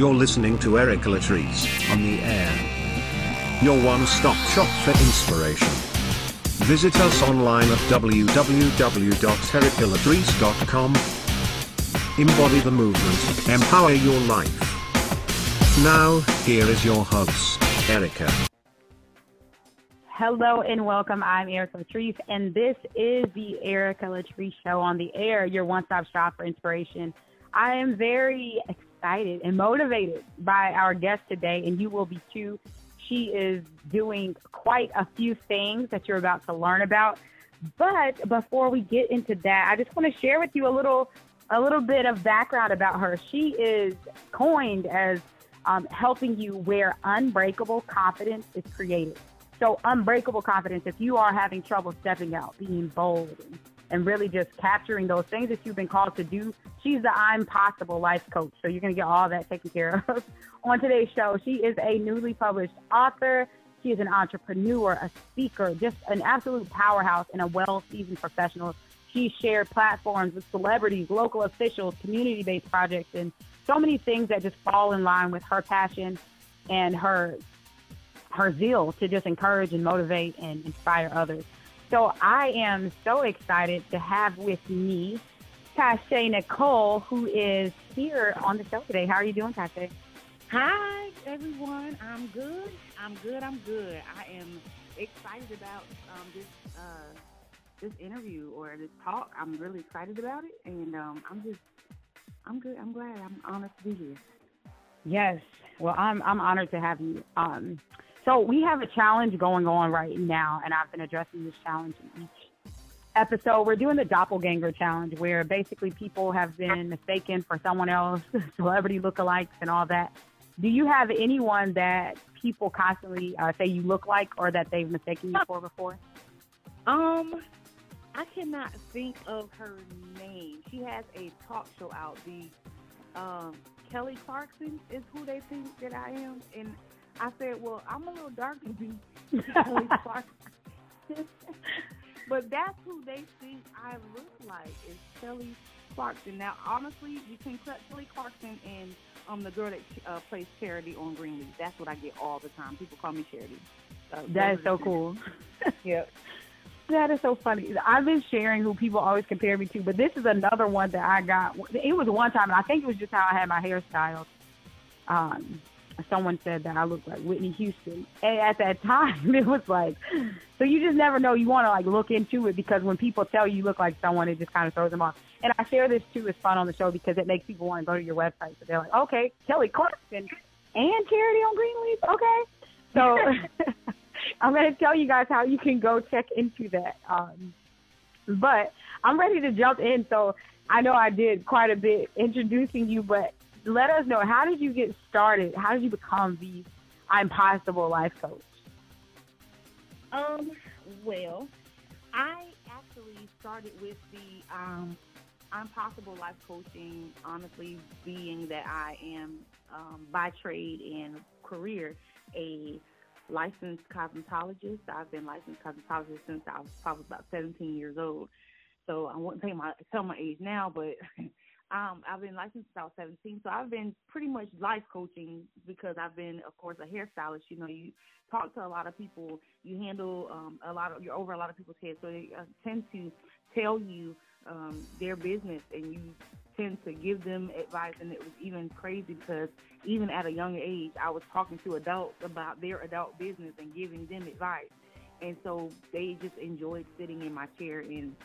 You're listening to Erica Latrice on the air. Your one-stop shop for inspiration. Visit us online at www.ericalatrice.com. Embody the movement, empower your life. Now, here is your host, Erica. Hello and welcome. I'm Erica Latrice, and this is the Erica Latrice Show on the air, your one stop shop for inspiration. I am very excited and motivated by our guest today, and you will be too. She is doing quite a few things that you're about to learn about. But before we get into that, I just want to share with you a little a little bit of background about her. She is coined as um, helping you where unbreakable confidence is created. So unbreakable confidence, if you are having trouble stepping out, being bold, and really just capturing those things that you've been called to do, she's the I'm Possible life coach. So you're going to get all that taken care of on today's show. She is a newly published author. She is an entrepreneur, a speaker, just an absolute powerhouse and a well-seasoned professional. She shared platforms with celebrities, local officials, community-based projects, and so many things that just fall in line with her passion and her her zeal to just encourage and motivate and inspire others. So I am so excited to have with me Taisha Nichole, who is here on the show today. How are you doing, Taisha? Hi, everyone. I'm good. I'm good. I'm good. I am excited about um, this uh, this interview or this talk. I'm really excited about it, and um, I'm just I'm good. I'm glad. I'm honored to be here. Yes. Well, I'm I'm honored to have you. Um, so we have a challenge going on right now, and I've been addressing this challenge in each episode. We're doing the doppelganger challenge, where basically people have been mistaken for someone else, celebrity lookalikes, and all that. Do you have anyone that people constantly uh, say you look like, or that they've mistaken you for before? Um, I cannot think of her name. She has a talk show out. The um, Kelly Clarkson is who they think that I am, and I said, well, I'm a little darker than Kelly Clarkson. but that's who they think I look like is Kelly Clarkson. Now, honestly, you can cut Kelly Clarkson and um, the girl that uh, plays Charity on Greenleaf. That's what I get all the time. People call me Charity. Uh, that is so cool. yep. That is so funny. I've been sharing who people always compare me to, but this is another one that I got. It was one time, and I think it was just how I had my hairstyle. Um, someone said that I looked like Whitney Houston. And at that time, it was like, so you just never know. You want to like look into it because when people tell you you look like someone, it just kind of throws them off. And I share this too as fun on the show because it makes people want to go to your website. So they're like, okay, Kelly Clarkson and Charity on Greenleaf. Okay. So I'm going to tell you guys how you can go check into that. Um, but I'm ready to jump in. So I know I did quite a bit introducing you, but let us know how did you get started? How did you become the I'm life coach? Um, well, I actually started with the um, I'm life coaching, honestly, being that I am um, by trade and career a licensed cosmetologist. I've been licensed cosmetologist since I was probably about 17 years old. So I won't tell my tell my age now, but Um, I've been licensed since I was 17, so I've been pretty much life coaching because I've been, of course, a hairstylist. You know, you talk to a lot of people, you handle um, a lot of, you're over a lot of people's heads, so they uh, tend to tell you um, their business, and you tend to give them advice. And it was even crazy because even at a young age, I was talking to adults about their adult business and giving them advice, and so they just enjoyed sitting in my chair and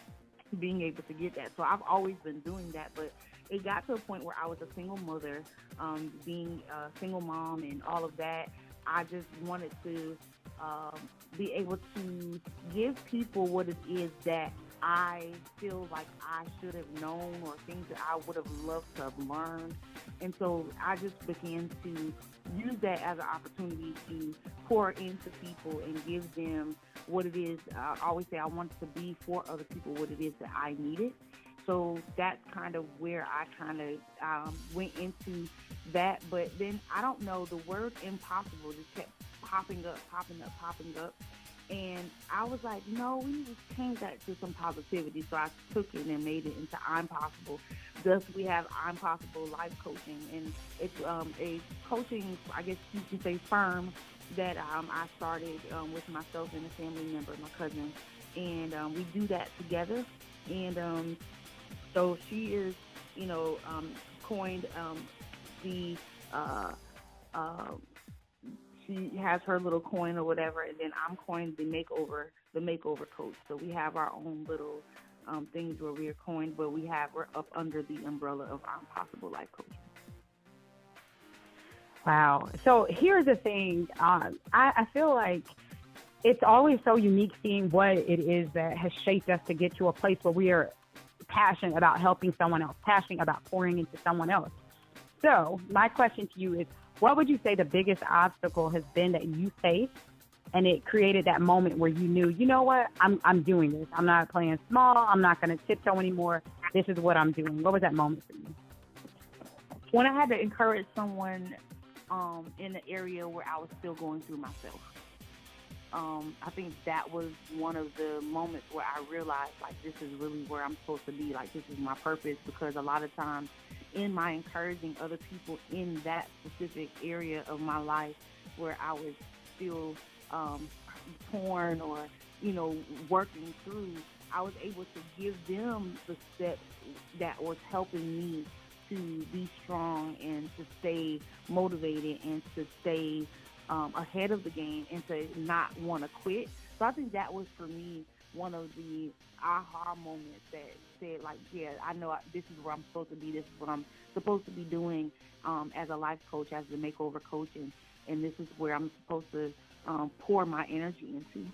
being able to get that. So I've always been doing that, but it got to a point where I was a single mother, um, being a single mom and all of that. I just wanted to um, be able to give people what it is that I feel like I should have known or things that I would have loved to have learned. And so I just began to use that as an opportunity to pour into people and give them what it is. I always say I wanted to be for other people what it is that I needed. So that's kind of where I kind of um, went into that. But then I don't know, the word impossible just kept popping up, popping up, popping up. And I was like, no, we need to change that to some positivity. So I took it and made it into I'm possible. thus we have I'm Possible Life Coaching, and it's um, a coaching, I guess you could say, firm that um, I started um, with myself and a family member, my cousin, and um, we do that together. And um, so she is, you know, um, coined um, the. Uh, uh, she has her little coin or whatever, and then I'm coined the makeover, the makeover coach. So we have our own little um, things where we are coined, but we have we're up under the umbrella of our Possible Life coach. Wow. So here's the thing. Um, I, I feel like it's always so unique seeing what it is that has shaped us to get to a place where we are passionate about helping someone else, passionate about pouring into someone else. So my question to you is, what would you say the biggest obstacle has been that you faced and it created that moment where you knew, you know what, I'm I'm doing this. I'm not playing small. I'm not going to tiptoe anymore. This is what I'm doing. What was that moment for you? When I had to encourage someone um, in the area where I was still going through myself. Um, I think that was one of the moments where I realized like this is really where I'm supposed to be. Like this is my purpose because a lot of times in my encouraging other people in that specific area of my life where I was still um, torn or you know working through, I was able to give them the steps that was helping me to be strong and to stay motivated and to stay um, ahead of the game and to not want to quit. So I think that was for me one of the aha moments that said like, yeah, I know I, this is where I'm supposed to be. This is what I'm supposed to be doing um, as a life coach, as the makeover coach, and and this is where I'm supposed to um, pour my energy into.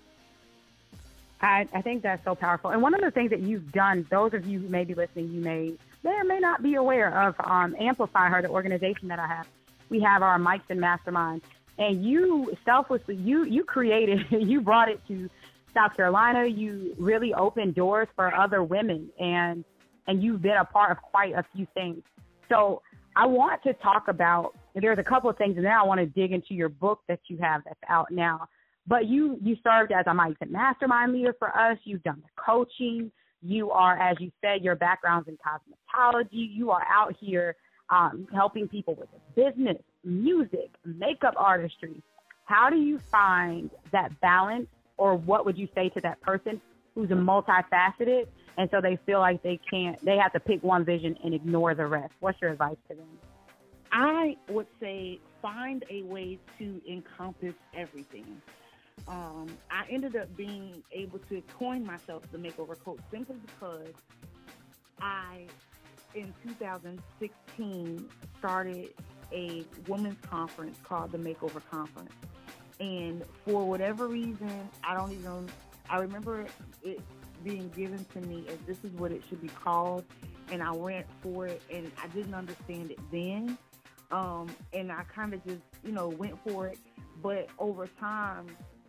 I, I think that's so powerful. And one of the things that you've done, those of you who may be listening, you may may or may not be aware of um, Amplify Her, the organization that I have. We have our Mics and Mastermind, and you selflessly you you created you brought it to South Carolina. You really opened doors for other women, and and you've been a part of quite a few things. So I want to talk about. There's a couple of things, and then I want to dig into your book that you have that's out now. But you you served as a and Mastermind leader for us. You've done the coaching. You are, as you said, your background's in cosmetology. You are out here um, helping people with business, music, makeup artistry. How do you find that balance, or what would you say to that person who's a multifaceted, and so they feel like they can't, they have to pick one vision and ignore the rest? What's your advice to them? I would say find a way to encompass everything um, I ended up being able to coin myself the makeover coach simply because I, in 2016, started a women's conference called the Makeover Conference. And for whatever reason, I don't even, I remember it being given to me as this is what it should be called. And I went for it and I didn't understand it then. Um, and I kind of just, you know, went for it. But over time,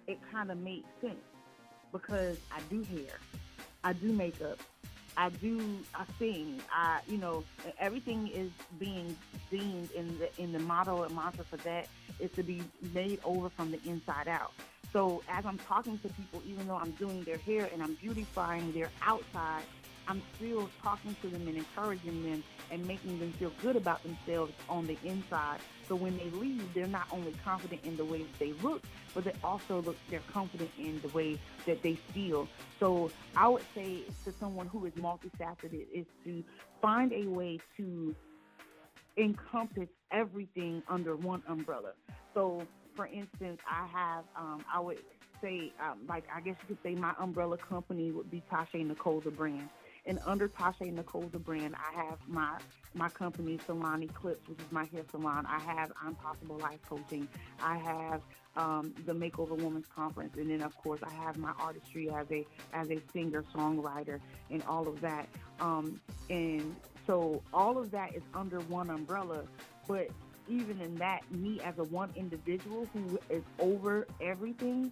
it kind of made sense because I do hair, I do makeup, I do I sing, I you know everything is being deemed in the in the motto and mantra for that is to be made over from the inside out. So as I'm talking to people, even though I'm doing their hair and I'm beautifying their outside, I'm still talking to them and encouraging them and making them feel good about themselves on the inside. So when they leave, they're not only confident in the way they look, but they also look they're confident in the way that they feel. So I would say to someone who is multifaceted is to find a way to encompass everything under one umbrella. So for instance, I have um, I would say um, like I guess you could say my umbrella company would be Taisha Nichole the brand. And under Taisha Nichole the brand, I have my my company Salon Eclipse, which is my hair salon. I have I'm Possible Life Coaching. I have um, the Makeover Women's Conference, and then of course I have my artistry as a as a singer songwriter and all of that. Um, and so all of that is under one umbrella, but even in that, me as a one individual who is over everything,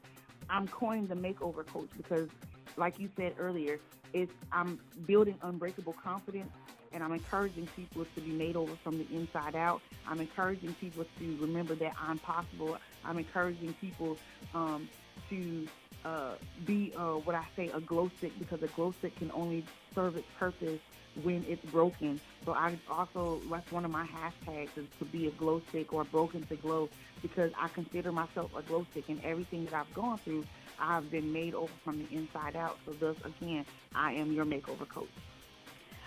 I'm coined the makeover coach because, like you said earlier, it's I'm building unbreakable confidence and I'm encouraging people to be made over from the inside out. I'm encouraging people to remember that I'm possible. I'm encouraging people um, to uh, be uh, what I say a glow stick because a glow stick can only serve its purpose when it's broken. So I also that's one of my hashtags is to be a glow stick or broken to glow because I consider myself a glow stick and everything that I've gone through, I've been made over from the inside out. So thus again, I am your makeover coach.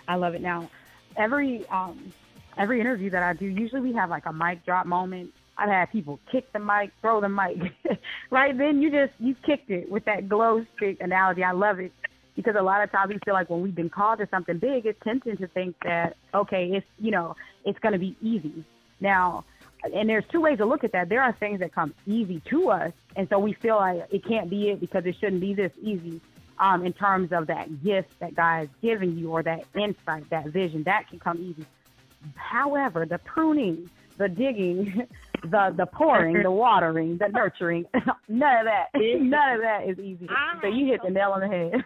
I love it. Now, every um, every interview that I do, usually we have like a mic drop moment. I've had people kick the mic, throw the mic. right then, you just you kicked it with that glow stick analogy. I love it because a lot of times we feel like when we've been called to something big, it's tempting to think that okay, it's you know it's going to be easy. Now, and there's two ways to look at that. There are things that come easy to us, and so we feel like it can't be it because it shouldn't be this easy. Um, in terms of that gift that God has given you, or that insight, that vision, that can come easy. However, the pruning, the digging, the the pouring, the watering, the nurturing, none of that, none of that is easy. So you hit the nail on the head.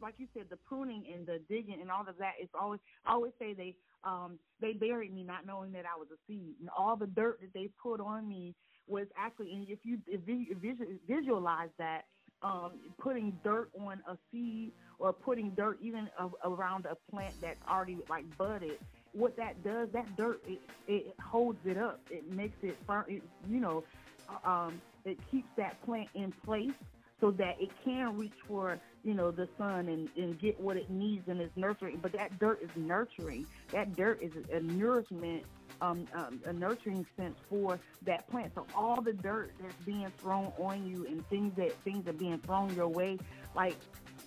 Like you said, the pruning and the digging and all of that, it's always I always say they um they buried me not knowing that I was a seed. And all the dirt that they put on me was actually and if you visualize that, um, putting dirt on a seed or putting dirt even around a plant that's already like budded, what that does, that dirt it, it holds it up. It makes it firm. It, you know, uh, um, it keeps that plant in place so that it can reach for you know the sun and, and get what it needs in its nurturing. But that dirt is nurturing. That dirt is a, nourishment, um, um, a nurturing sense for that plant. So all the dirt that's being thrown on you and things that things are being thrown your way, like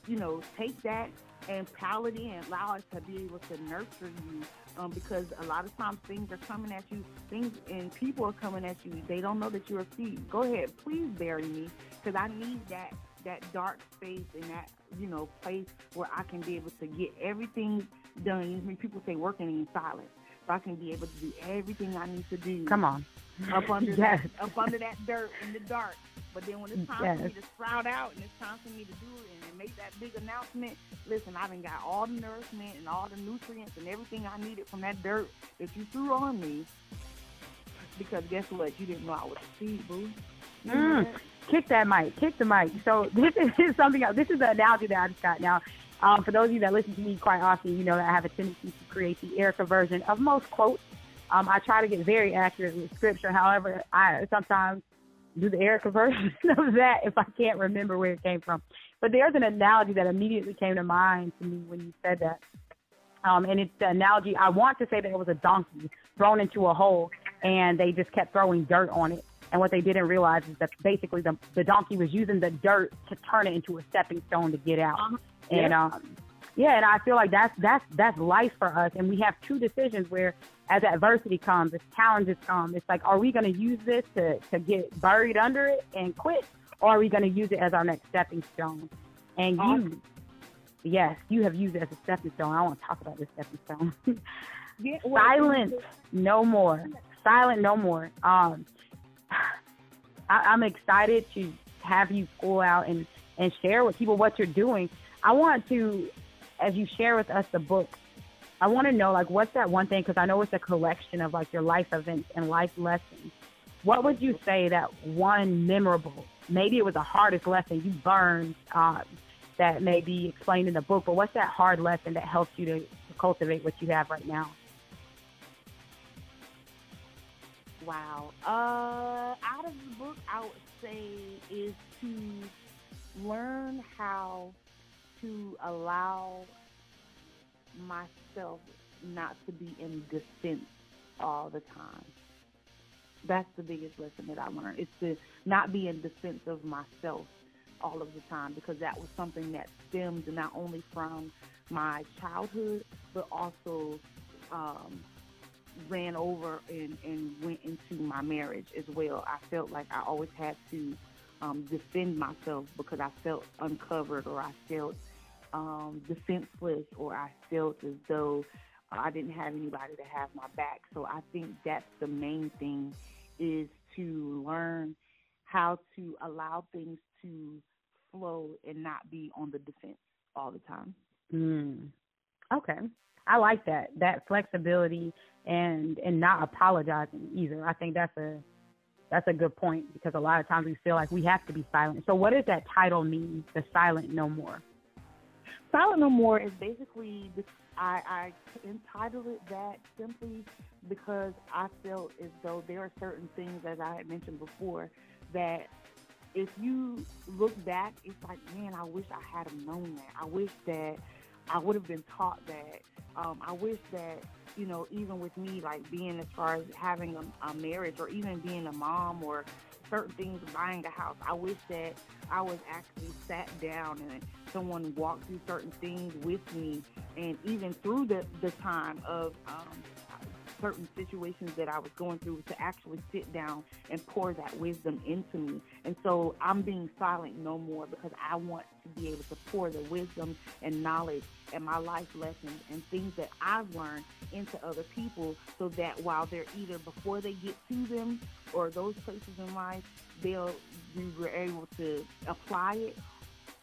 you know, take that and pile it in. And allow us to be able to nurture you um, because a lot of times things are coming at you, things and people are coming at you. They don't know that you're a seed. Go ahead, please bury me because I need that that dark space and that you know place where I can be able to get everything done. When people say working in silence, so I can be able to do everything I need to do. Come on, up under yes. that, up under that dirt in the dark. But then when it's time yes. for me to sprout out and it's time for me to do it and make that big announcement, listen, I done got all the nourishment and all the nutrients and everything I needed from that dirt that you threw on me. Because guess what? You didn't know I was a seed, boo. Mm. Kick that mic. Kick the mic. So this is something else. This is the analogy that I just got. Now, um, for those of you that listen to me quite often, you know that I have a tendency to create the Erica version of most quotes. Um, I try to get very accurate with scripture. However, I sometimes do the Erica version of that if I can't remember where it came from. But there's an analogy that immediately came to mind to me when you said that. Um, and it's the analogy, I want to say that it was a donkey thrown into a hole and they just kept throwing dirt on it. And what they didn't realize is that basically the, the donkey was using the dirt to turn it into a stepping stone to get out. Uh-huh. And um, yeah, and I feel like that's that's that's life for us. And we have two decisions where as adversity comes, as challenges come, it's like, are we going to use this to, to get buried under it and quit? Or are we going to use it as our next stepping stone? And you, yes, you have used it as a stepping stone. I want to talk about this stepping stone. yeah, well, Silent, no more. Silent, no more. Um, I, I'm excited to have you pull out and, and share with people what you're doing. I want to, as you share with us the book, I want to know, like, what's that one thing? Because I know it's a collection of like your life events and life lessons. What would you say that one memorable? Maybe it was the hardest lesson you burned um, that may be explained in the book, but what's that hard lesson that helps you to, to cultivate what you have right now? Wow. Uh, out of the book, I would say is to learn how to allow myself not to be in defense all the time. That's the biggest lesson that I learned. Is to not be in defense of myself all of the time because that was something that stemmed not only from my childhood but also um, ran over and, and went into my marriage as well. I felt like I always had to um, defend myself because I felt uncovered or I felt um, defenseless or I felt as though I didn't have anybody to have my back. So I think that's the main thing is to learn how to allow things to flow and not be on the defense all the time. Mm. Okay. I like that. That flexibility and and not apologizing either. I think that's a that's a good point because a lot of times we feel like we have to be silent. So, what does that title mean? The silent no more. Silent no more is basically I, I entitled it that simply because I felt as though there are certain things, as I had mentioned before, that if you look back, it's like, man, I wish I had known that. I wish that I would have been taught that. Um, I wish that, you know, even with me, like being as far as having a, a marriage or even being a mom or certain things, buying a house, I wish that I was actually sat down and someone walked through certain things with me. And even through the, the time of um, certain situations that I was going through to actually sit down and pour that wisdom into me. And so I'm being silent no more because I want to be able to pour the wisdom and knowledge and my life lessons and things that I've learned into other people so that while they're either before they get to them or those places in life, they'll be able to apply it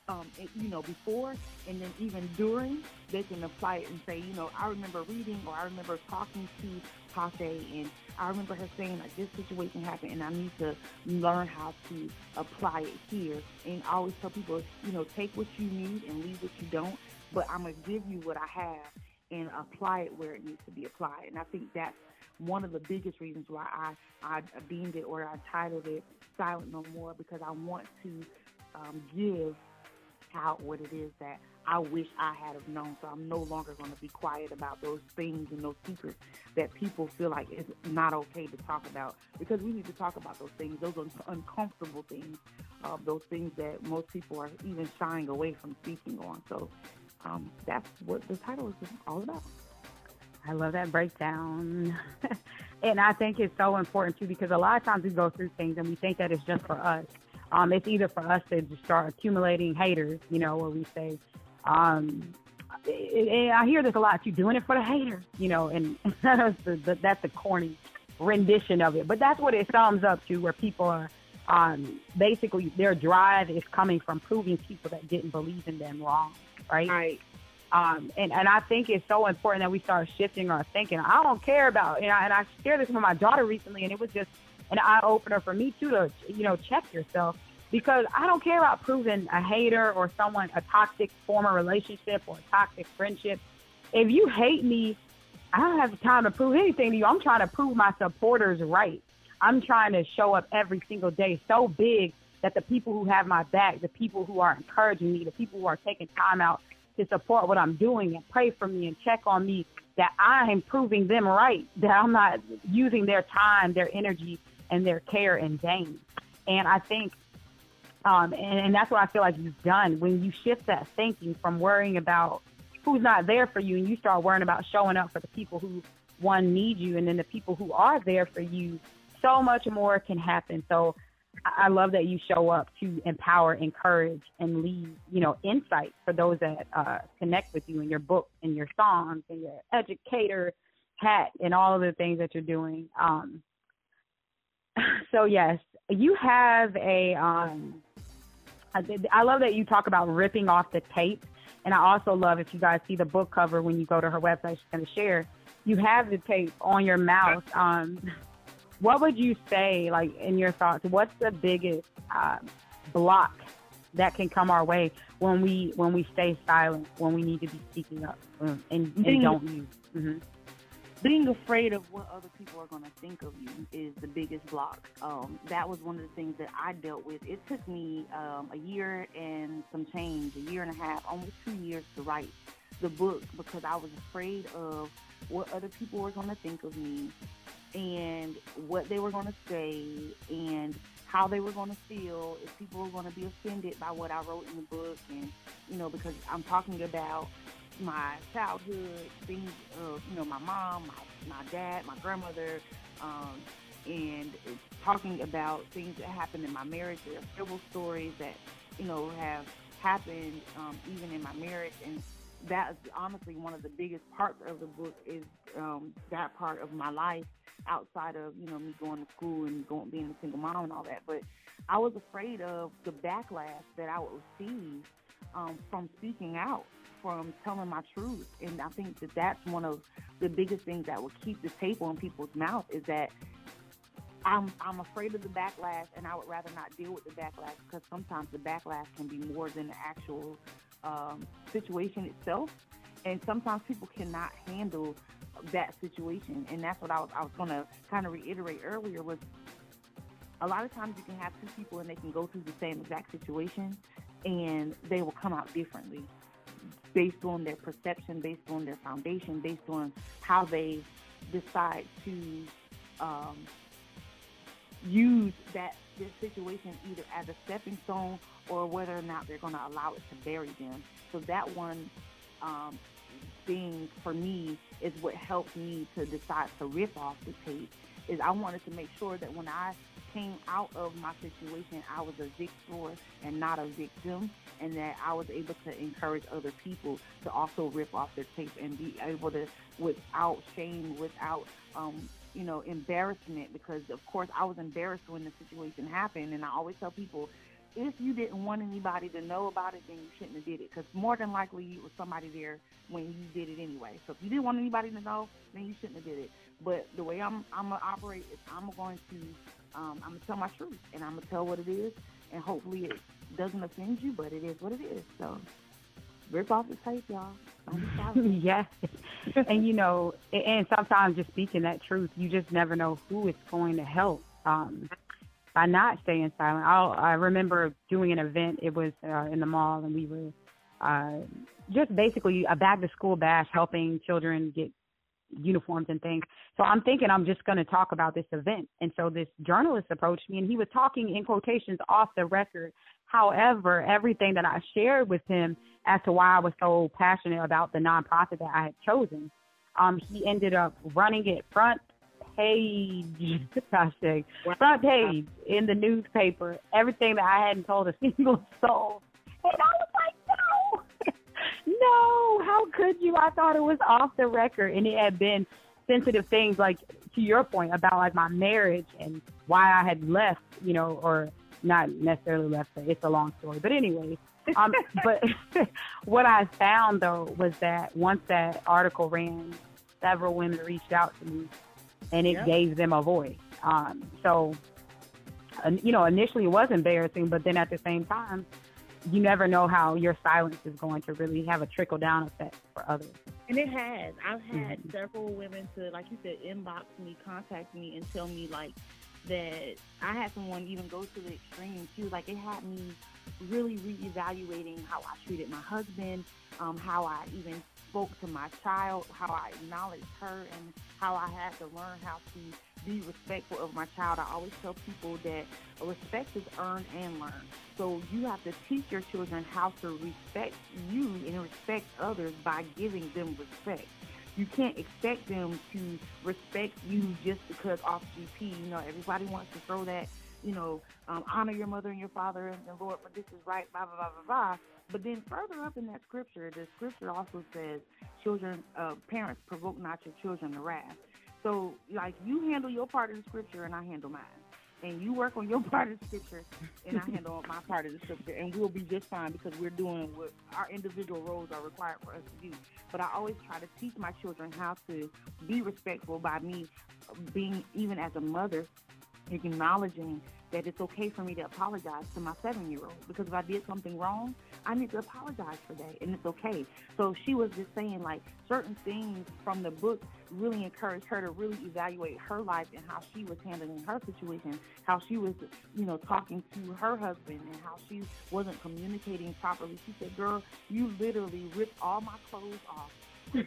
um, you know, before and then even during, they can apply it and say, you know, I remember reading or I remember talking to Taisha and I remember her saying like this situation happened and I need to learn how to apply it here. And I always tell people, you know, take what you need and leave what you don't. But I'm gonna give you what I have and apply it where it needs to be applied. And I think that's one of the biggest reasons why I I deemed it or I titled it Silent No More because I want to um, give out what it is that I wish I had have known. So I'm no longer going to be quiet about those things and those secrets that people feel like it's not okay to talk about because we need to talk about those things, those un- uncomfortable things, uh, those things that most people are even shying away from speaking on. So um, that's what the title is all about. I love that breakdown. and I think it's so important too because a lot of times we go through things and we think that it's just for us um, it's either for us to just start accumulating haters, you know, where we say, um, and I hear this a lot. You're doing it for the haters, you know, and that's the, the, that's the corny rendition of it. But that's what it sums up to, where people are um, basically their drive is coming from proving people that didn't believe in them wrong, right? Right. Um, and, and I think it's so important that we start shifting our thinking. I don't care about, you know, and I shared this with my daughter recently, and it was just an eye opener for me too to you know check yourself because I don't care about proving a hater or someone a toxic former relationship or a toxic friendship. If you hate me, I don't have time to prove anything to you. I'm trying to prove my supporters right. I'm trying to show up every single day so big that the people who have my back, the people who are encouraging me, the people who are taking time out to support what I'm doing and pray for me and check on me, that I am proving them right, that I'm not using their time, their energy, and their care and vain. And I think, um, and, and that's what I feel like you've done. When you shift that thinking from worrying about who's not there for you and you start worrying about showing up for the people who one need you and then the people who are there for you so much more can happen. So i love that you show up to empower encourage and lead you know insight for those that uh, connect with you in your book and your songs and your educator hat and all of the things that you're doing. Um, so yes, you have a. Um, I love that you talk about ripping off the tape, and I also love if you guys see the book cover when you go to her website. She's going to share. You have the tape on your mouth. Um, what would you say, like in your thoughts? What's the biggest uh, block that can come our way when we when we stay silent, when we need to be speaking up and, and don't use? Mm-hmm being afraid of what other people are going to think of you is the biggest block. Um, that was one of the things that I dealt with. It took me um, a year and some change, a year and a half, almost two years to write the book because I was afraid of what other people were going to think of me and what they were going to say and how they were going to feel, if people were going to be offended by what I wrote in the book. And, you know, because I'm talking about my childhood, things of you know my mom, my, my dad, my grandmother, um, and talking about things that happened in my marriage. There are several stories that you know have happened um, even in my marriage, and that is honestly one of the biggest parts of the book is um, that part of my life outside of you know me going to school and going being a single mom and all that. But I was afraid of the backlash that I would receive um, from speaking out from telling my truth. And I think that that's one of the biggest things that will keep the tape on people's mouth is that I'm I'm afraid of the backlash, and I would rather not deal with the backlash because sometimes the backlash can be more than the actual um, situation itself, and sometimes people cannot handle that situation, and that's what I was I was going to kind of reiterate earlier was a lot of times you can have two people and they can go through the same exact situation, and they will come out differently based on their perception, based on their foundation, based on how they decide to um, use that this situation either as a stepping stone or whether or not they're going to allow it to bury them. So that one um, thing for me is what helped me to decide to rip off the tape. Is I wanted to make sure that when I came out of my situation, I was a victor and not a victim, and that I was able to encourage other people to also rip off their tape and be able to, without shame, without um, you know, embarrassment because of course I was embarrassed when the situation happened and I always tell people if you didn't want anybody to know about it, then you shouldn't have did it because more than likely it was somebody there when you did it anyway. So if you didn't want anybody to know, then you shouldn't have did it. But the way I'm I'm gonna operate is I'm going to um, I'm gonna tell my truth and I'm gonna tell what it is, and hopefully it doesn't offend you, but it is what it is. So rip off the tape, y'all. yes. and you know, and sometimes just speaking that truth, you just never know who it's going to help. Um, by not staying silent. I'll, I remember doing an event. It was uh, in the mall, and we were uh, just basically a back to school bash, helping children get uniforms and things. So I'm thinking I'm just going to talk about this event. And so this journalist approached me, and he was talking in quotations off the record. However, everything that I shared with him as to why I was so passionate about the nonprofit that I had chosen, um, he ended up running it front page, gosh dang, front page in the newspaper, everything that I hadn't told a single soul. And I was like, no, how could you? I thought it was off the record. And it had been sensitive things like to your point about like my marriage and why I had left, you know, or not necessarily left. but It's a long story. But anyway, um, but what I found though was that once that article ran, several women reached out to me and it gave them a voice. Um, so, uh, you know, initially it was embarrassing, but then at the same time, you never know how your silence is going to really have a trickle down effect for others. And it has. I've had mm-hmm. several women to, like you said, inbox me, contact me, and tell me like that. I had someone even go to the extreme. She was like, it had me really reevaluating how I treated my husband, um, how I even spoke to my child, how I acknowledged her, and how I had to learn how to be respectful of my child. I always tell people that respect is earned and learned. So you have to teach your children how to respect you and respect others by giving them respect. You can't expect them to respect you just because off GP. You know, everybody wants to throw that, you know, um, honor your mother and your father and the Lord, but this is right, blah, blah, blah, blah, blah. But then further up in that scripture, the scripture also says, children, uh, parents provoke not your children to wrath. So, like, you handle your part of the scripture and I handle mine. And you work on your part of the scripture and I handle my part of the scripture. And we'll be just fine because we're doing what our individual roles are required for us to do. But I always try to teach my children how to be respectful by me being, even as a mother, acknowledging that it's okay for me to apologize to my seven year old because if I did something wrong, I need to apologize for that and it's okay. So she was just saying like certain things from the book really encouraged her to really evaluate her life and how she was handling her situation, how she was, you know, talking to her husband and how she wasn't communicating properly. She said, Girl, you literally ripped all my clothes off,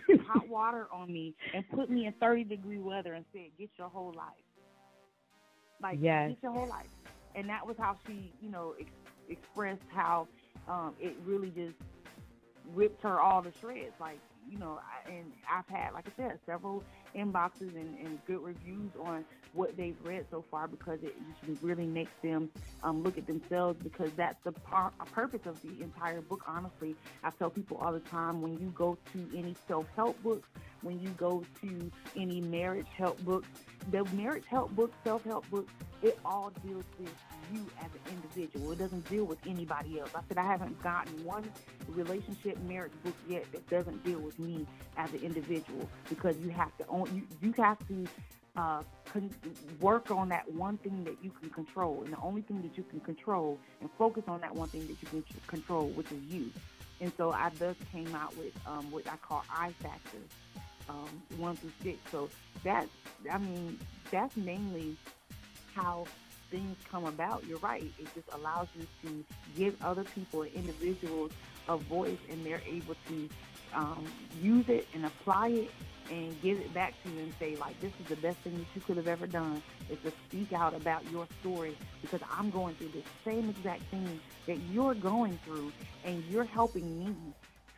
put hot water on me and put me in thirty degree weather and said, Get your whole life. Like, yes. your whole life. And that was how she, you know, ex- expressed how um, it really just ripped her all to shreds. Like, you know, I, and I've had, like I said, several inboxes and, and good reviews on what they've read so far because it just really makes them um, look at themselves because that's the par- purpose of the entire book. Honestly, I tell people all the time when you go to any self-help books, when you go to any marriage help books, the marriage help books, self-help books, it all deals with you as an individual. It doesn't deal with anybody else. I said I haven't gotten one relationship marriage book yet that doesn't deal with me as an individual because you have to own you, you have to uh, con- work on that one thing that you can control, and the only thing that you can control, and focus on that one thing that you can control, which is you. And so I thus came out with um, what I call I factors, um, one through six. So that, I mean, that's mainly how things come about. You're right. It just allows you to give other people, and individuals, a voice, and they're able to um, use it and apply it and give it back to you and say, like, this is the best thing that you could have ever done is to speak out about your story because I'm going through the same exact thing that you're going through and you're helping me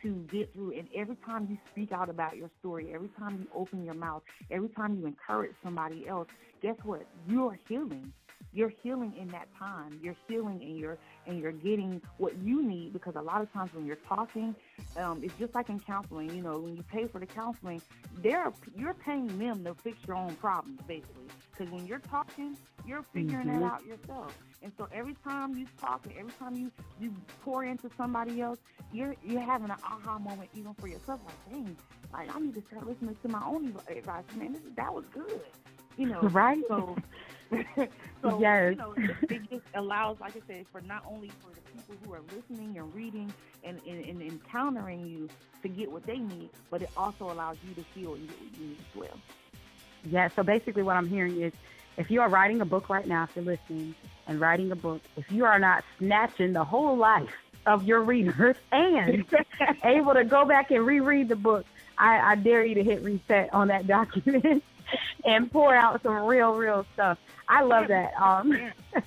to get through. And every time you speak out about your story, every time you open your mouth, every time you encourage somebody else, guess what? You're healing you're healing in that time. You're healing and you're and you're getting what you need because a lot of times when you're talking, um, it's just like in counseling. You know, when you pay for the counseling, they're you're paying them to fix your own problems basically. Because when you're talking, you're figuring mm-hmm. that out yourself. And so every time you talk and every time you you pour into somebody else, you're you're having an aha moment even for yourself. Like, dang, like I need to start listening to my own advice. Man, this, that was good. You know, right? So so, yes. you know, it, just allows, like I said, for not only for the people who are listening and reading and, and, and, encountering you to get what they need, but it also allows you to heal and get what you need as well. Yeah, so basically what I'm hearing is if you are writing a book right now, if you're listening and writing a book, if you are not snatching the whole life of your readers and able to go back and reread the book, I, I dare you to hit reset on that document and pour out some real, real stuff. I love that. Um,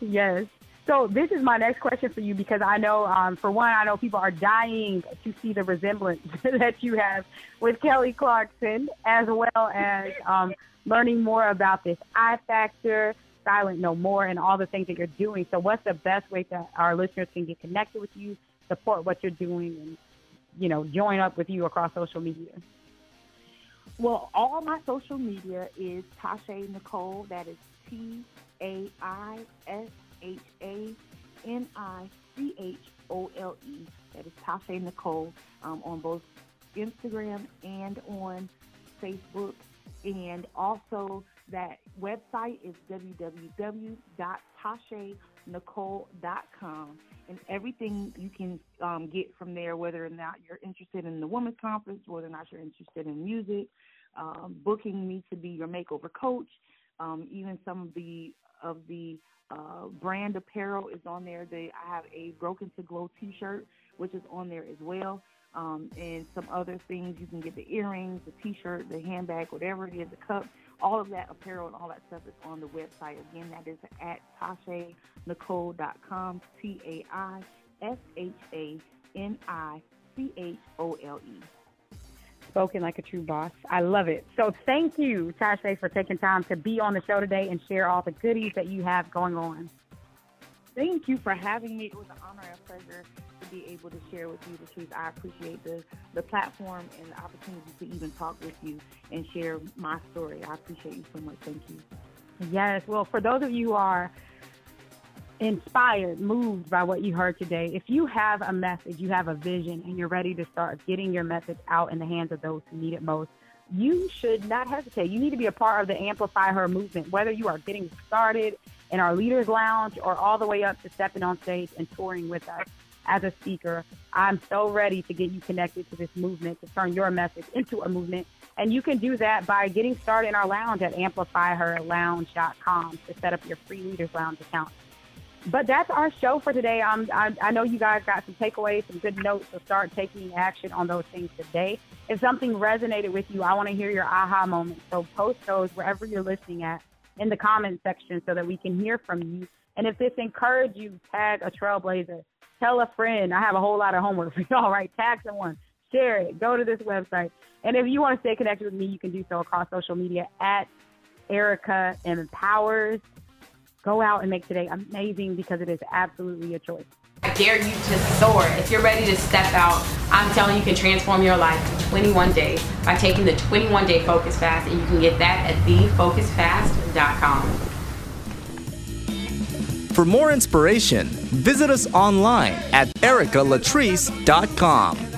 yes. So this is my next question for you because I know, um, for one, I know people are dying to see the resemblance that you have with Kelly Clarkson, as well as um, learning more about this I Factor, Silent No More, and all the things that you're doing. So, what's the best way that our listeners can get connected with you, support what you're doing, and you know, join up with you across social media? Well, all my social media is Taisha Nichole. That is T A I S H A N I C H O L E. That is Taisha Nichole um, on both Instagram and on Facebook. And also, that website is www.taishanichole.com. And everything you can um, get from there, whether or not you're interested in the women's conference, whether or not you're interested in music, um, booking me to be your makeover coach. Um, even some of the of the uh, brand apparel is on there. They I have a Broken to Glow T-shirt, which is on there as well. Um, and some other things. You can get the earrings, the T-shirt, the handbag, whatever it is, the cup. All of that apparel and all that stuff is on the website. Again, that is at taishanichole.com. T A I S H A N I C H O L E spoken like a true boss. I love it. So thank you, Taisha, for taking time to be on the show today and share all the goodies that you have going on. Thank you for having me. It was an honor and a pleasure be able to share with you the truth. I appreciate the, the platform and the opportunity to even talk with you and share my story. I appreciate you so much. Thank you. Yes. Well, for those of you who are inspired, moved by what you heard today, if you have a message, you have a vision, and you're ready to start getting your message out in the hands of those who need it most, you should not hesitate. You need to be a part of the Amplify Her movement, whether you are getting started in our Leaders Lounge or all the way up to stepping on stage and touring with us as a speaker. I'm so ready to get you connected to this movement, to turn your message into a movement. And you can do that by getting started in our lounge at amplifyherlounge.com to set up your free Leaders Lounge account. But that's our show for today. Um, I, I know you guys got some takeaways, some good notes, so start taking action on those things today. If something resonated with you, I want to hear your aha moments. So post those wherever you're listening at in the comment section so that we can hear from you. And if this encouraged you, tag a trailblazer, tell a friend. I have a whole lot of homework for y'all, right? Tag someone, share it, go to this website. And if you want to stay connected with me, you can do so across social media at Erica Empowers. Go out and make today amazing because it is absolutely a choice. I dare you to soar. If you're ready to step out, I'm telling you, you can transform your life in 21 days by taking the 21 day focus fast, and you can get that at thefocusfast.com. For more inspiration, visit us online at ericalatrice.com.